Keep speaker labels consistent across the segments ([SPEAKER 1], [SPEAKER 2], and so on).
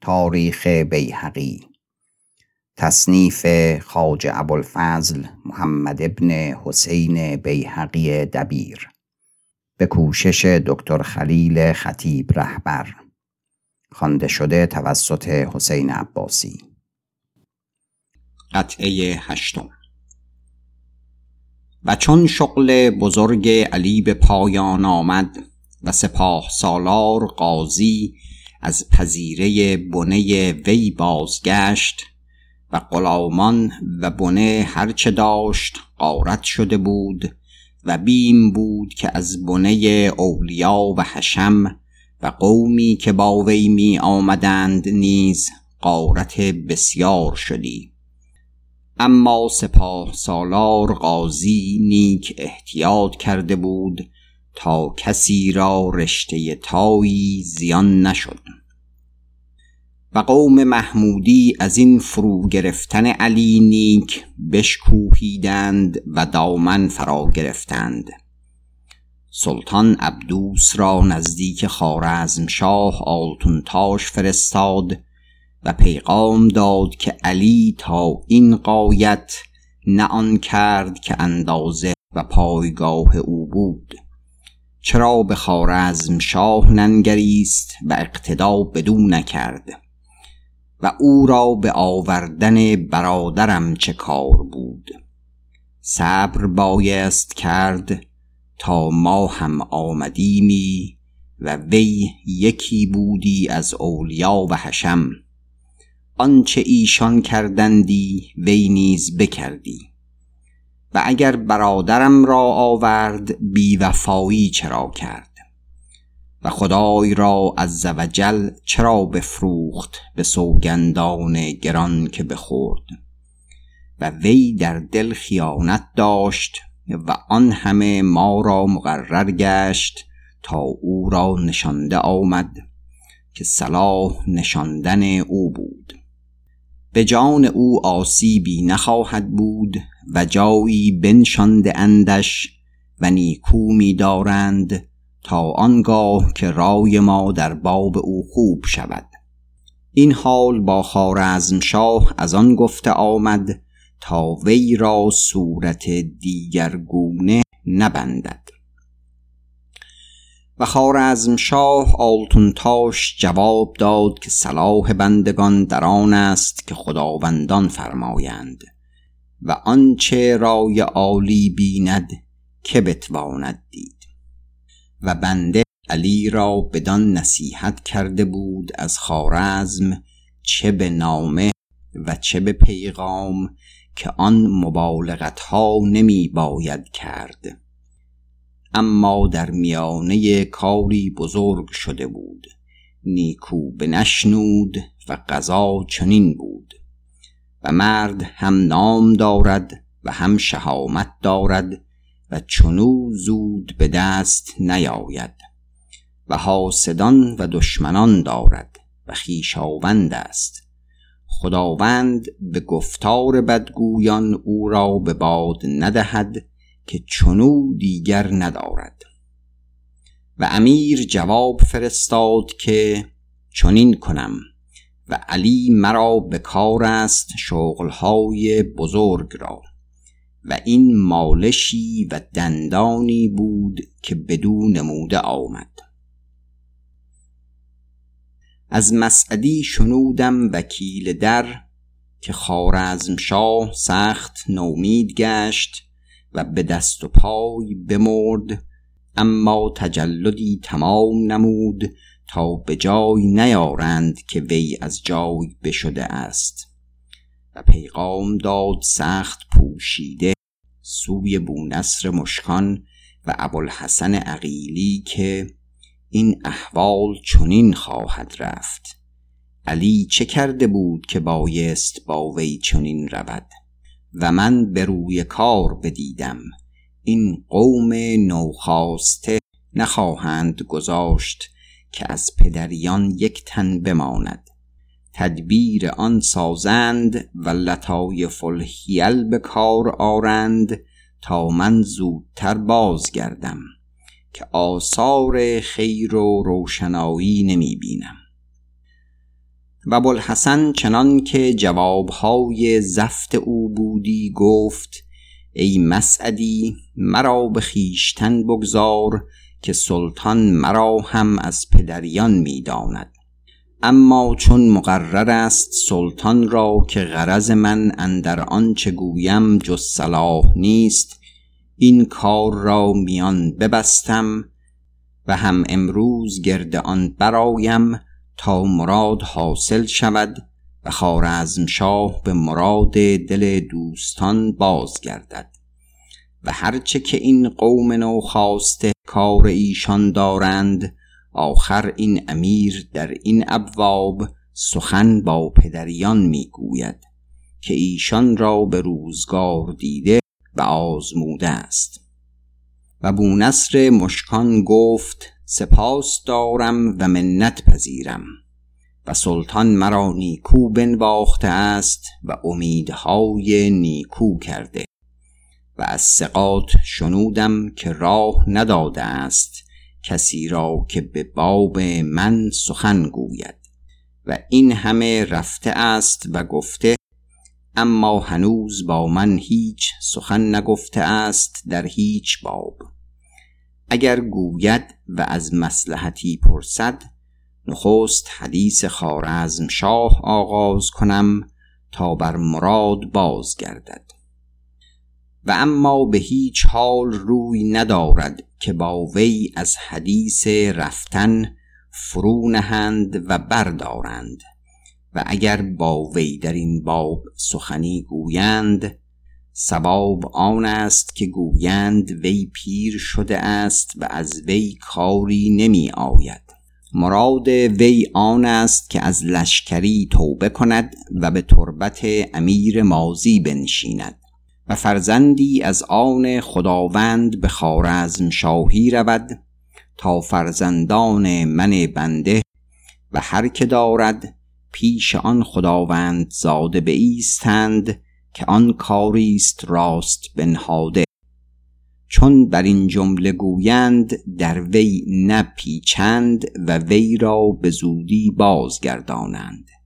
[SPEAKER 1] تاریخ بیهقی. تصنیف خاج ابوالفضل محمد ابن حسین بیهقی دبیر. به کوشش دکتر خلیل خطیب رهبر. خوانده شده توسط حسین عباسی. قطعه هشتم. و چون شغل بزرگ علی به پایان آمد و سپاه سالار قاضی از پذیره بنه وی بازگشت و غلامان و بنه هرچه داشت قارت شده بود و بیم بود که از بنه اولیا و حشم و قومی که با وی می آمدند نیز قارت بسیار شدی. اما سپاه سالار قاضی نیک احتیاط کرده بود تا کسی را رشته تایی زیان نشد. و قوم محمودی از این فرو گرفتن علی نیک بشکوهیدند و دامن فرا گرفتند. سلطان عبدوس را نزدیک خارزم شاه آلتونتاش فرستاد و پیغام داد که علی تا این قایت نه آن کرد که اندازه و پایگاه او بود. چرا به خارزم شاه ننگریست و اقتدا بدو نکرد و او را به آوردن برادرم چه کار بود؟ صبر بایست کرد تا ما هم آمدیمی و وی یکی بودی از اولیا و حشم. آنچه ایشان کردندی وی نیز بکردی. و اگر برادرم را آورد بیوفایی چرا کرد؟ و خدای را از وجل چرا بفروخت به سوگندان گران که بخورد؟ و وی در دل خیانت داشت و آن همه ما را مقرر گشت تا او را نشانده آمد که صلاح نشاندن او بود. به جان او آسیبی نخواهد بود و جایی بنشانده اندش و نیکو می دارند تا آنگاه که رای ما در باب او خوب شود. این حال با خارزم شاه از آن گفته آمد تا وی را صورت دیگرگونه نبندد. و خارزم شاه آلتونتاش جواب داد که صلاح بندگان در آن است که خداوندان فرمایند. و آنچه رای عالی بیند که بتواند دید. و بنده علی را بدان نصیحت کرده بود از خارزم چه به نامه و چه به پیغام که آن مبالغت ها نمی باید کرد. اما در میانه کاری بزرگ شده بود. نیکو بنشنود و قضا چنین بود. و مرد هم نام دارد و هم شهامت دارد و چنو زود به دست نیاید و حاسدان و دشمنان دارد و خیشاوند است. خداوند به گفتار بدگویان او را به باد ندهد که چنو دیگر ندارد. و امیر جواب فرستاد که چنین کنم. و علی مرا به کار است شغلهای بزرگ را. و این مالشی و دندانی بود که بدون نموده آمد. از مسعدی شنودم وکیل در که خارزم شاه سخت نومید گشت و به دست و پای بمرد اما تجلدی تمام نمود تا به جای نیارند که وی از جای بشده است. و پیغام داد سخت پوشیده سوی بونصر مشکان و ابوالحسن عقیلی که این احوال چنین خواهد رفت. علی چه کرده بود که بایست با وی چنین رود؟ و من به روی کار بدیدم. این قوم نوخاسته نخواهند گذاشت که از پدریان یک تن بماند. تدبیر آن سازند و لطایف الحیل به کار آرند تا من زودتر بازگردم که آثار خیر و روشنایی نمی بینم. و بلحسن چنان که جوابهای زفت او بودی گفت ای مسعدی مرا به خیشتن بگذار که سلطان مرا هم از پدریان می‌داند. اما چون مقرر است سلطان را که غرض من اندر آنچه گویم جز صلاح نیست این کار را میان ببستم و هم امروز گرد آن برایم تا مراد حاصل شود و شاه به مراد دل دوستان بازگردد. و هرچه که این قوم نو خواسته کار ایشان دارند آخر این امیر در این ابواب سخن با پدریان می‌گوید که ایشان را به روزگار دیده و آزموده است. و بونصر مشکان گفت سپاس دارم و منت پذیرم. و سلطان مرا نیکو بنواخته است و امیدهای نیکو کرده. و از سقاط شنودم که راه نداده است کسی را که به باب من سخن گوید. و این همه رفته است و گفته اما هنوز با من هیچ سخن نگفته است در هیچ باب. اگر گوید و از مسلحتی پرسد نخست حدیث خارزم شاه آغاز کنم تا بر مراد بازگردد. و اما به هیچ حال روی ندارد که با وی از حدیث رفتن فرو نهند و بردارند و اگر با وی در این باب سخنی گویند سباب آن است که گویند وی پیر شده است و از وی کاری نمی آید. مراد وی آن است که از لشکری توبه کند و به تربت امیر مازی بنشیند. و فرزندی از آن خداوند به خارزم شاهی رود تا فرزندان من بنده و هر که دارد پیش آن خداوند زاده ایستند که آن کاری است راست بنهاده. چون بر این جمله گویند در وی نپیچند و وی را به زودی بازگردانند.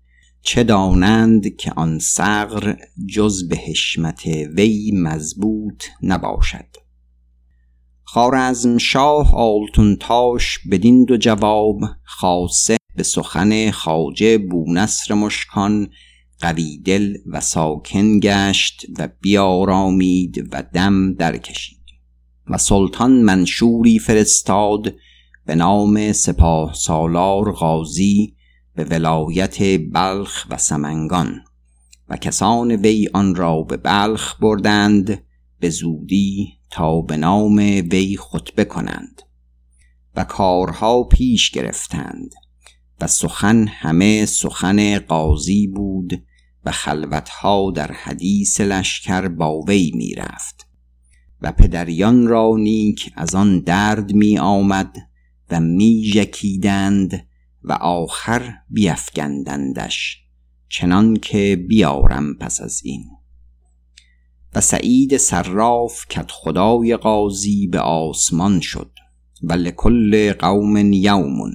[SPEAKER 1] چه دانند که آن صغر جز به حشمت وی مضبوط نباشد. خارزم شاه آلتونتاش بدین دو جواب خاصه به سخن خاجه بونصر مشکان قوی دل و ساکن گشت و بیارامید و دم درکشید و سلطان منشوری فرستاد به نام سپاه سالار غازی به ولایت بلخ و سمنگان و کسان وی آن را به بلخ بردند به زودی تا به نام وی خطبه کنند و کارها پیش گرفتند و سخن همه سخن قاضی بود و خلوتها در حدیث لشکر با وی می رفت و پدریان را نیک از آن درد می آمد و می جکیدند و آخر بیفگندندش چنان که بیارم پس از این. و سعید صراف کت خدای قاضی به آسمان شد و لکل قوم یومون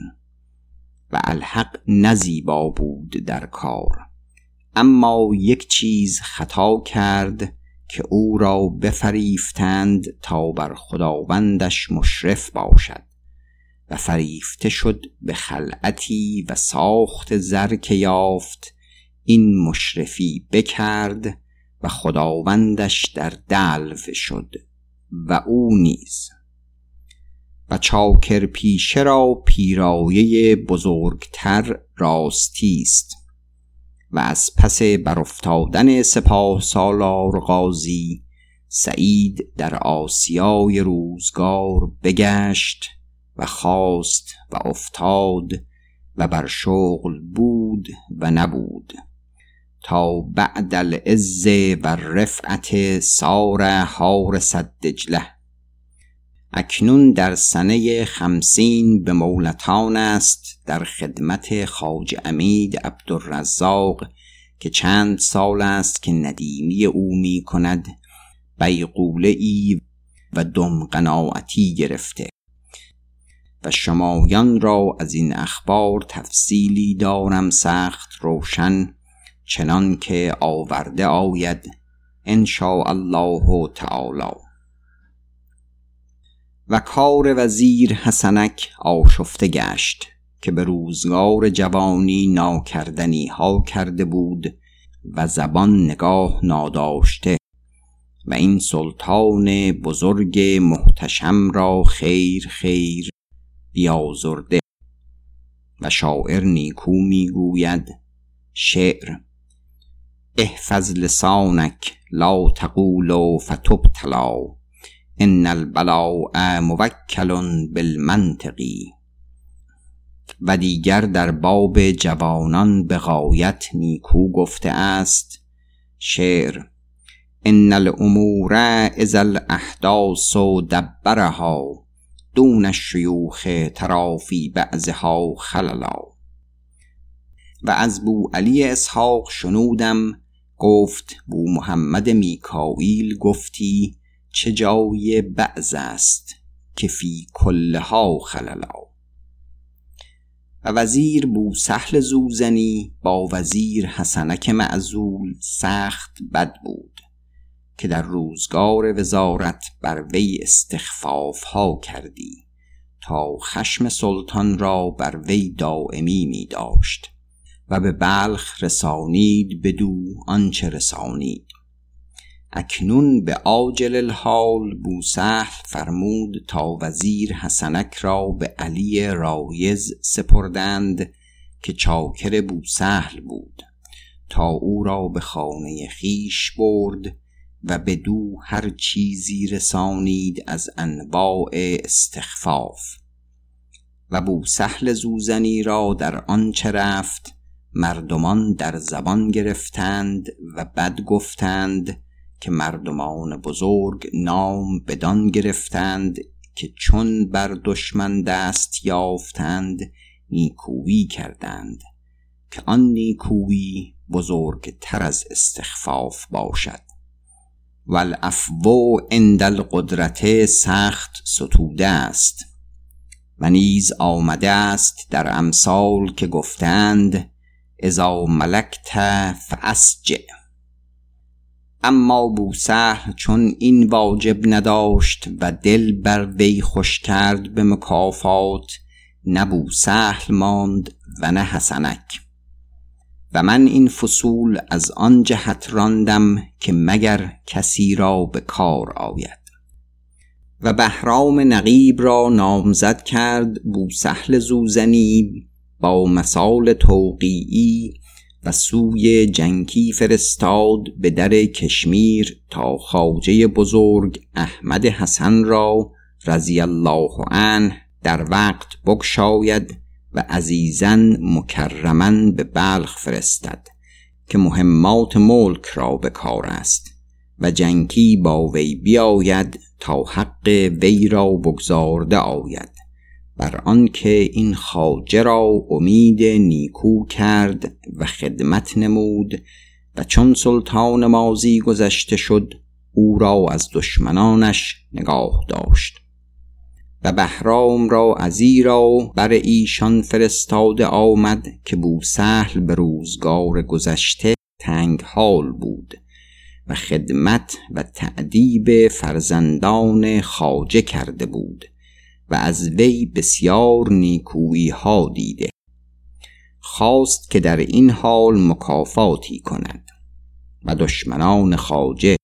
[SPEAKER 1] و الحق نزیبا بود در کار. اما یک چیز خطا کرد که او را بفریفتند تا بر خداوندش مشرف باشد. و فریفته شد به خلعتی و ساخت زر که یافت. این مشرفی بکرد و خداوندش در دلو شد و او نیز. و چاکر پیشه را پیرایه بزرگتر راستی است و از پس برافتادن سپاه سالار غازی سعید در آسیای روزگار بگشت و خواست و افتاد و بر شغل بود و نبود. تا بعد العز و رفعت سار حار صدجله. اکنون در سنه خمسین به مولتان است در خدمت خاج امید عبدالرزاق که چند سال است که ندیمی او می کند بیقوله ای و دم قناعتی گرفته. شمایان را از این اخبار تفصیلی دارم سخت روشن چنان که آورده آید ان الله تعالی. و کار وزیر حسنک آشفته گشت که به روزگار جوانی ناکردنی ها کرده بود و زبان نگاه ناداشته و این سلطان بزرگ محتشم را خیر خیر بیازرده. و شاعر نیکو می‌گوید شعر احفظ لسانک لا تقول فتبتلا ان البلاء موکل بالمنطقی و دیگر در باب جوانان به غایت نیکو گفته است شعر ان الامور اذا الاحداث دبرها. دون الشیوخ ترافی بعضها خللا. و از بو علی اسحاق شنودم گفت بو محمد میکائیل گفتی چه جای بعض است که فی کلها خللا. و وزیر بو سهل زوزنی با وزیر حسنک معزول سخت بد بود. که در روزگار وزارت بر وی استخفاف ها کردی تا خشم سلطان را بر وی دائمی می داشت و به بلخ رسانید بدو آنچه رسانید. اکنون به عاجل الحال بوسهل فرمود تا وزیر حسنک را به علی رایز سپردند که چاکر بوسهل بود تا او را به خانه خیش برد و به دو هر چیزی رسانید از انواع استخفاف. و بوسهل زوزنی را در آنچه رفت مردمان در زبان گرفتند و بد گفتند که مردمان بزرگ نام بدان گرفتند که چون بر دشمن دست یافتند نیکویی کردند. که آن نیکویی بزرگتر از استخفاف باشد. والعفو عند القدرت سخت ستوده است و نیز آمده است در امثال که گفتند اذا ملکت فاسجع اما بوسهل چون این واجب نداشت و دل بر وی خوش کرد به مکافات نه ماند و نه حسنک. و من این فصول از آن جهت راندم که مگر کسی را به کار آید. و بهرام نقیب را نامزد کرد بوسهل زوزنی با مثال توقیعی و سوی جنکی فرستاد به در کشمیر تا خاجه بزرگ احمد حسن را رضی الله عنه در وقت بگشاید و عزیزن مکرمن به بلخ فرستد که مهمات ملک را به کار است و جنکی با وی بیاید تا حق وی را بگذارده آید. بر آنکه این خاجه را امید نیکو کرد و خدمت نمود و چون سلطان مازی گذشته شد او را از دشمنانش نگاه داشت. و بهرام را ازیرا بر ایشان فرستاده آمد که بوسهل به روزگار گذشته تنگ حال بود و خدمت و تعدیب فرزندان خاجه کرده بود و از وی بسیار نیکویی ها دیده. خواست که در این حال مکافاتی کند و دشمنان خاجه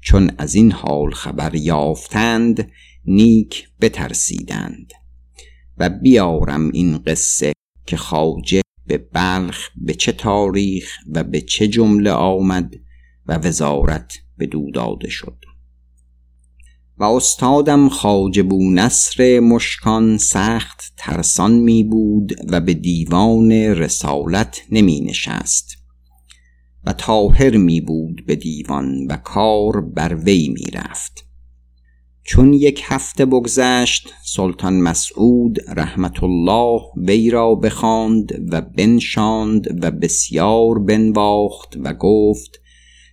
[SPEAKER 1] چون از این حال خبر یافتند نیک بترسیدند و بیارم این قصه که خاجه به بلخ به چه تاریخ و به چه جمله آمد و وزارت به داده شد. و استادم خاجبو نصر مشکان سخت ترسان می بود و به دیوان رسالت نمی نشست و تاهر می بود به دیوان و کار بر وی می رفت. چون یک هفته بگذشت سلطان مسعود رحمت الله وی را بخواند و بنشاند و بسیار بنواخت و گفت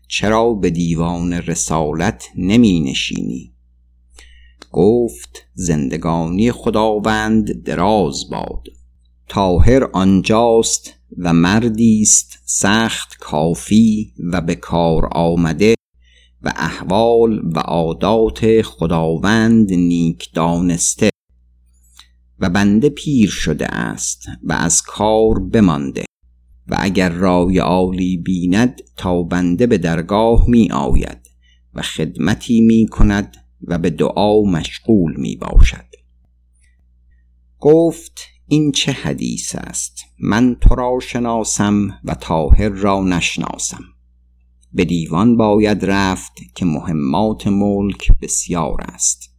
[SPEAKER 1] چرا به دیوان رسالت نمی نشینی؟ گفت زندگانی خداوند دراز باد. تاهر آنجاست و مردی است سخت کافی و به کار آمده و احوال و عادات خداوند نیک دانسته و بنده پیر شده است و از کار بمانده و اگر رای عالی بیند تا بنده به درگاه می آید و خدمتی می کند و به دعا مشغول می باشد. گفت این چه حدیث است؟ من تو را شناسم و طاهر را نشناسم. به دیوان باید رفت که مهمات ملک بسیار است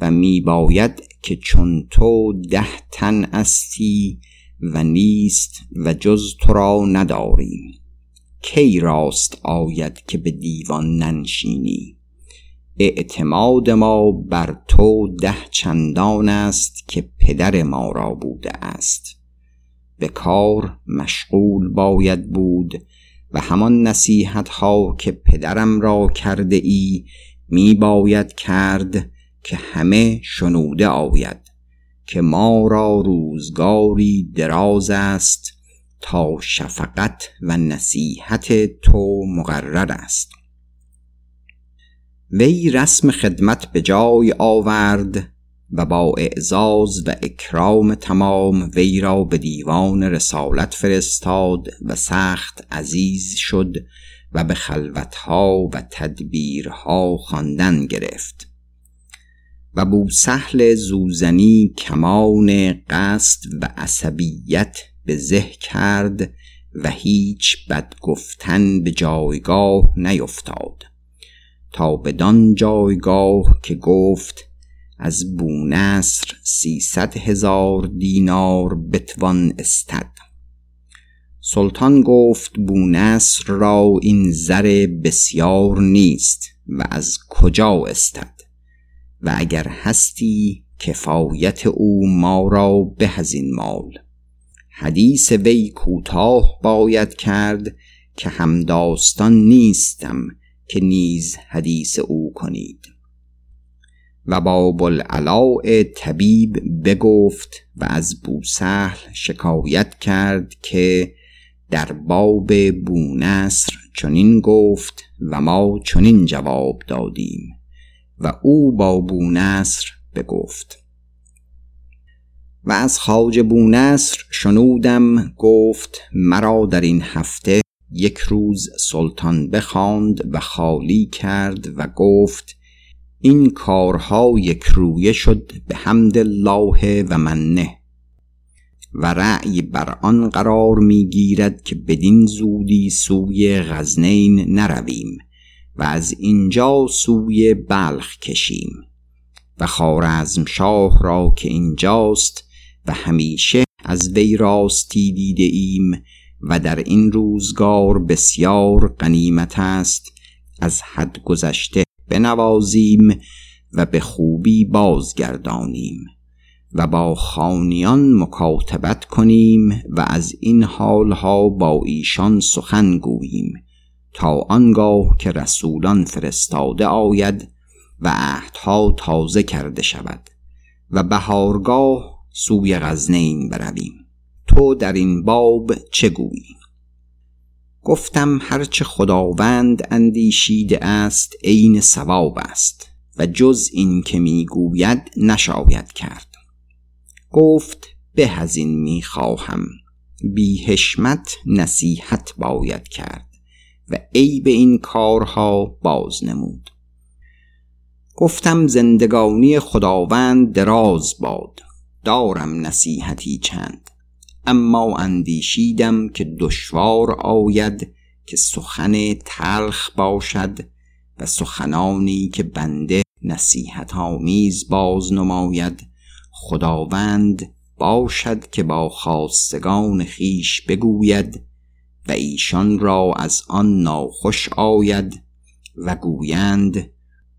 [SPEAKER 1] و می باید که چون تو ده تن استی و نیست و جز تو را نداریم کی راست آید که به دیوان ننشینی؟ اعتماد ما بر تو ده چندان است که پدر ما را بوده است. به کار مشغول باید بود و همان نصیحت ها که پدرم را کرده ای می باید کرد که همه شنوده آید که ما را روزگاری دراز است تا شفقت و نصیحت تو مقرر است. وی رسم خدمت به جای آورد و با اعزاز و اکرام تمام وی را به دیوان رسالت فرستاد و سخت عزیز شد و به خلوتها و تدبیرها خواندن گرفت. و بوسهل زوزنی کمان قصد و عصبیت به زه کرد و هیچ بد گفتن به جایگاه نیفتاد. تا بدان جایگاه که گفت از بونصر سیصد هزار دینار بتوان استد. سلطان گفت بونصر را این زر بسیار نیست و از کجا استد؟ و اگر هستی کفایت او ما را به از این مال. حدیث وی کوتاه باید کرد که همداستان نیستم که نیز حدیث او کنید. و با بلعلاء طبیب بگفت و از بوسهل شکایت کرد که در باب بونصر چنین گفت و ما چنین جواب دادیم. و او با بونصر بگفت. و از خاج بونصر شنودم گفت مرا در این هفته یک روز سلطان بخواند و خالی کرد و گفت این کارها یک رویه شد به حمد الله و منه و رأی بر آن قرار می‌گیرد که بدین زودی سوی غزنین نرویم و از اینجا سوی بلخ کشیم و خارزم شاه را که اینجاست و همیشه از وی راستی دیده ایم و در این روزگار بسیار قنیمت است از حد گذشته بنوازیم و به خوبی بازگردانیم و با خانیان مکاتبت کنیم و از این حالها با ایشان سخن گوییم تا آنگاه که رسولان فرستاده آید و عهدها تازه کرده شود و بهارگاه سوی غزنین برویم. تو در این باب چه گویی؟ گفتم هرچه خداوند اندیشیده است عین ثواب است و جز این که می‌گوید نشاید کرد. گفت به از این می‌خواهم. بی حشمت نصیحت باید کرد و عیب این کارها باز نمود. گفتم زندگانی خداوند دراز باد. دارم نصیحتی چند. اما اندیشیدم که دشوار آید که سخن تلخ باشد و سخنانی که بنده نصیحت آمیز باز نماید. خداوند باشد که با خواستگان خیش بگوید و ایشان را از آن ناخوش آید و گویند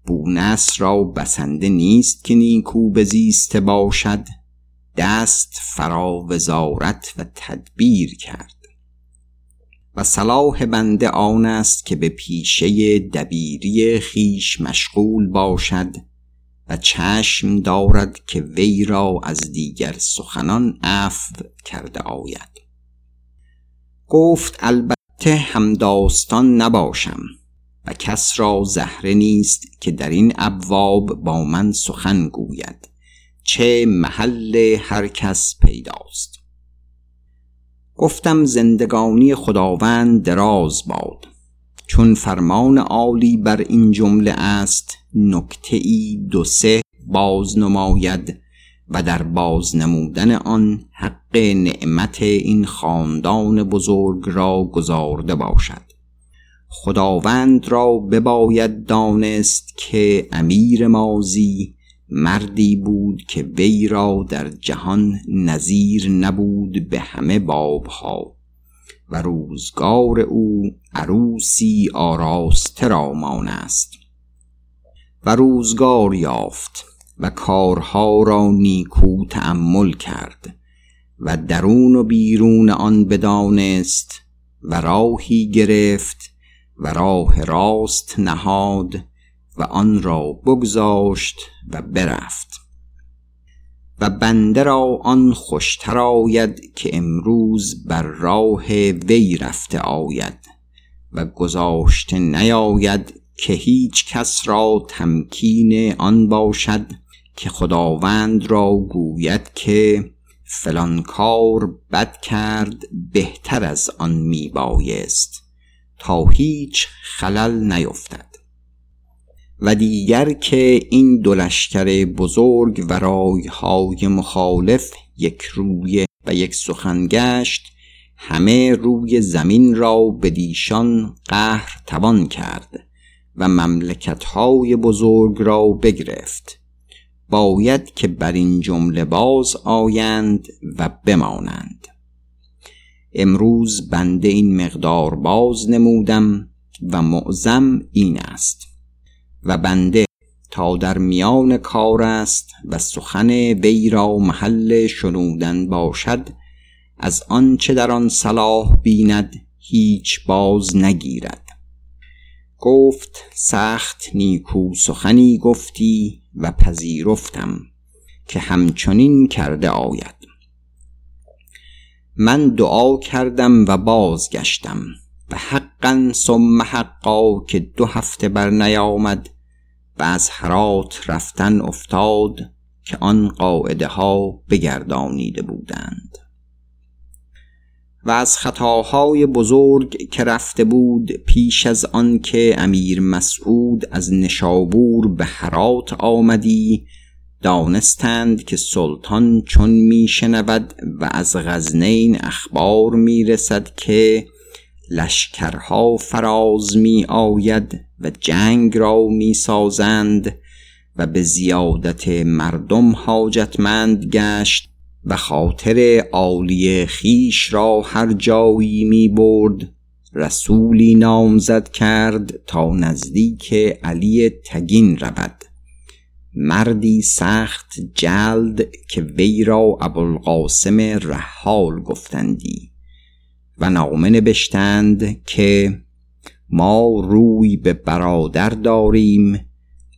[SPEAKER 1] بونس را بسنده نیست که نیکو بزیسته باشد. دست فرا وزارت و تدبیر کرد. و صلاح بنده آن است که به پیشه دبیری خیش مشغول باشد و چشم دارد که وی را از دیگر سخنان عفو کرده آید. گفت البته همداستان نباشم و کس را زهره نیست که در این ابواب با من سخن گوید. چه محل هر کس پیداست. گفتم زندگانی خداوند دراز باد. چون فرمان عالی بر این جمله است نکته ای دو سه باز نماید و در باز نمودن آن حق نعمت این خاندان بزرگ را گزارده باشد. خداوند را بباید دانست که امیر مازی مردی بود که وی را در جهان نظیر نبود به همه بابها. و روزگار او عروسی آراسته را است. و روزگار یافت و کارها را نیکو تأمل کرد و درون و بیرون آن بدانست و راهی گرفت و راه راست نهاد و آن را بگذاشت و برفت. و بنده را آن خوشتر آید که امروز بر راه وی رفته آید و گذاشته نیاید که هیچ کس را تمکین آن باشد که خداوند را گوید که فلان کار بد کرد بهتر از آن می بایست تا هیچ خلل نیفتد. و دیگر که این دو بزرگ و رایهای مخالف یک روی و یک سخن گشت همه روی زمین را به دیشان قهر توان کرد و مملکتهای بزرگ را بگرفت. باید که بر این جمله باز آیند و بمانند. امروز بنده این مقدار باز نمودم و معظم این است. و بنده تا در میان کار است و سخن وی را محل شنودن باشد از آنچه در آن صلاح بیند هیچ باز نگیرد. گفت سخت نیکو سخنی گفتی و پذیرفتم که همچنین کرده آید. من دعا کردم و بازگشتم. حقا ثم حقا که دو هفته بر نیامد و از حرات رفتن افتاد که آن قاعده ها بگردانیده بودند. و از خطاهای بزرگ که رفته بود پیش از آن که امیر مسعود از نشابور به حرات آمدی دانستند که سلطان چون میشنود و از غزنین اخبار می‌رسد که لشکرها فراز می آید و جنگ را می سازند و به زیادت مردم حاجتمند گشت و خاطر عالی خیش را هر جایی می برد رسولی نامزد کرد تا نزدیک علی تگین رود. مردی سخت جلد که وی را ابوالقاسم رحال گفتندی. و نامه نبشتند که ما روی به برادر داریم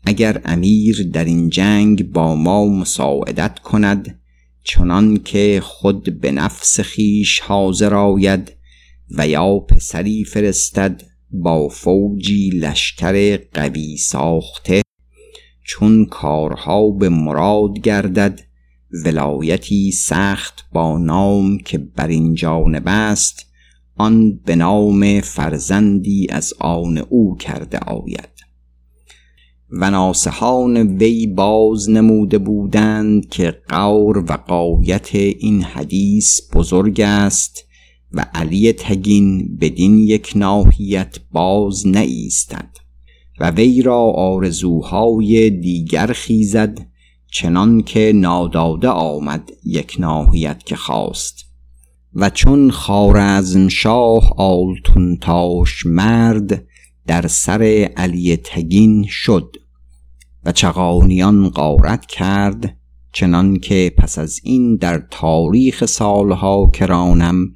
[SPEAKER 1] اگر امیر در این جنگ با ما مساعدت کند چنان که خود به نفس خیش حاضر آید و یا پسری فرستد با فوجی لشکر قوی ساخته چون کارها به مراد گردد ولایتی سخت با نام که بر این جانب است آن به نام فرزندی از آن او کرده آید. و ناسهان وی باز نموده بودند که قور و قایت این حدیث بزرگ است و علی تگین بدین یک ناحیت باز نایستد و وی را آرزوهای دیگر خیزد چنان که ناداده آمد یک ناحیت که خواست. و چون خارزم شاه آلتونتاش مرد در سر علی تگین شد و چغانیان غارت کرد چنان که پس از این در تاریخ سالها کرانم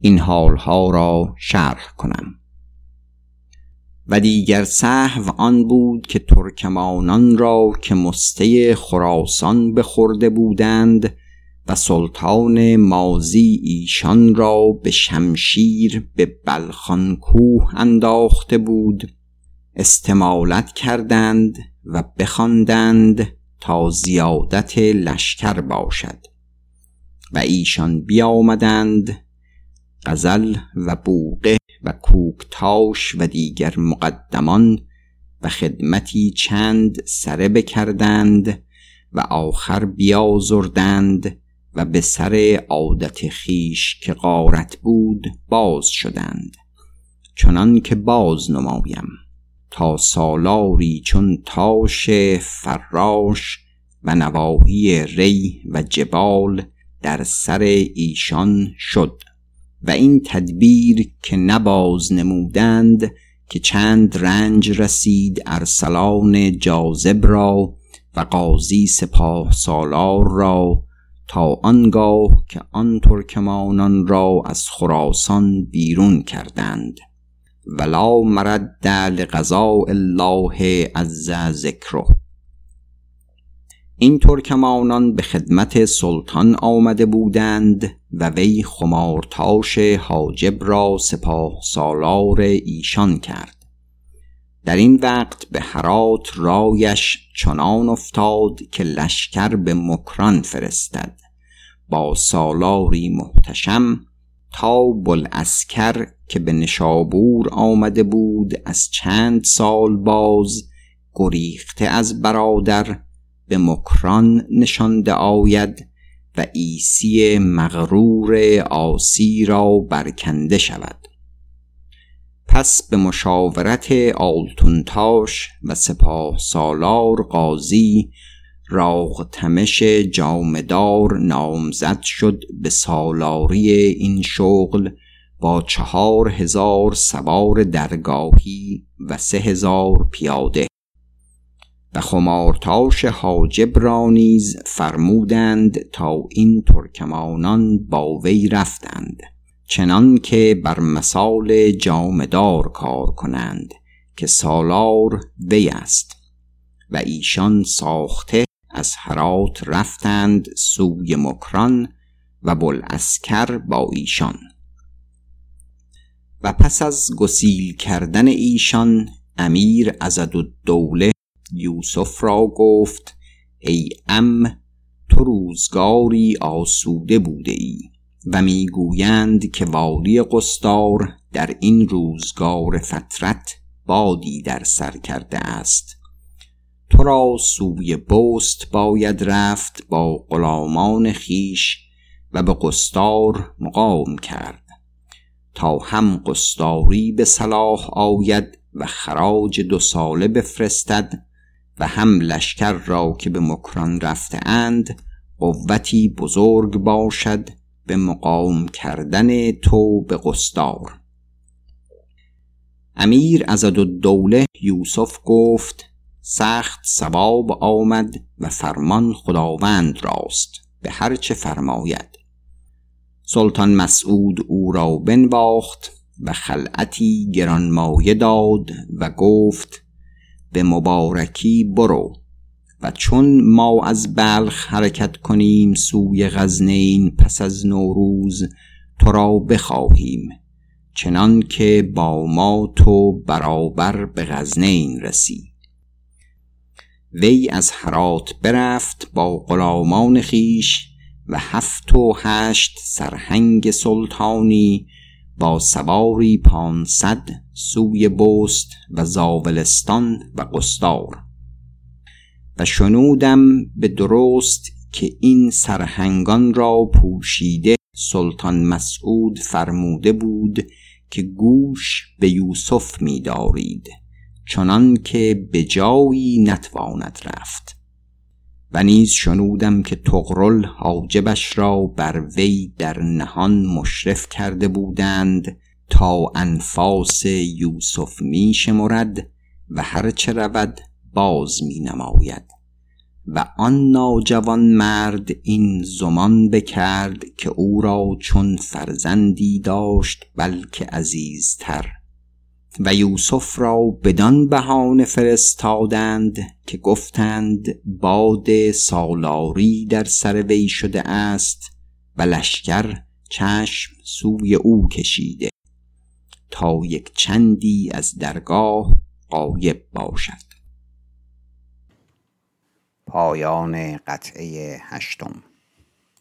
[SPEAKER 1] این حالها را شرح کنم. و دیگر صحو آن بود که ترکمانان را که مسته خراسان بخورده بودند و سلطان مازی ایشان را به شمشیر به بلخان کوه انداخته بود. استمالت کردند و بخواندند تا زیادت لشکر باشد. و ایشان بیامدند غزل و بوقه و کوکتاش و دیگر مقدمان و خدمتی چند سره بکردند و آخر بیازردند و به سر عادت خیش که غارت بود باز شدند. چنان که باز نمایم تا سالاری چون تاش فراش و نواحی ری و جبال در سر ایشان شد و این تدبیر که نباز نمودند که چند رنج رسید ارسلان جاذب را و قاضی سپاه سالار را تا آنگاه که آن ترکمانان را از خراسان بیرون کردند. ولا مرد لقضاء الله عز ذکره. این ترکمانان به خدمت سلطان آمده بودند و وی خمارتاش حاجب را سپاه سالار ایشان کرد. در این وقت به هرات رایش چنان افتاد که لشکر به مکران فرستد. با سالاری محتشم تا بلعسکر که به نشابور آمده بود از چند سال باز گریخته از برادر به مکران نشانده آید و ایسی مغرور آسی را برکنده شود. پس به مشاورت آلتونتاش و سپاه سالار قاضی راغ تمش جامدار نامزد شد به سالاری این شغل با چهار هزار سوار درگاهی و سه هزار پیاده. و خمارتاش حاجب را نیز فرمودند تا این ترکمانان با وی رفتند. چنان که بر مثال جامدار کار کنند که سالار وی است و ایشان ساخته از هرات رفتند سوی مکران و بلعسکر با ایشان. و پس از گسیل کردن ایشان امیر دوله یوسف را گفت ای ام تو روزگاری آسوده بوده ای. و می‌گویند که والی قستار در این روزگار فترت بادی در سر کرده است. تو را سوی بست باید رفت با غلامان خیش و به قستار مقام کرد. تا هم قستاری به صلاح آید و خراج دو ساله بفرستد و هم لشکر را که به مکران رفته اند قوتی بزرگ باشد به مقام کردن تو به قستار امیر از دوله یوسف گفت سخت سواب آمد و فرمان خداوند راست به هر چه فرماید. سلطان مسعود او را بنواخت و خلعتی گرانمایه داد و گفت به مبارکی برو. و چون ما از بلخ حرکت کنیم سوی غزنین پس از نوروز تو را بخواهیم. چنان که با ما تو برابر به غزنین رسی. وی از هرات برفت با غلامان خیش و هفت و هشت سرهنگ سلطانی با سواری پانصد سوی بست و زاولستان و قستار و شنودم به درست که این سرهنگان را پوشیده سلطان مسعود فرموده بود که گوش به یوسف می‌دارید چنان که به جایی نتواند رفت. و نیز شنودم که تغرل حاجبش را بر وی در نهان مشرف کرده بودند تا انفاس یوسف می شمرد و هرچه رود باز می نماید و آن ناجوان مرد این زمان بکرد که او را چون فرزندی داشت بلکه عزیزتر. و یوسف را بدان بهانه فرستادند که گفتند باد سالاری در سر وی شده است و لشکر چشم سوی او کشیده تا یک چندی از درگاه قایب باشد. پایان قطعه هشتم.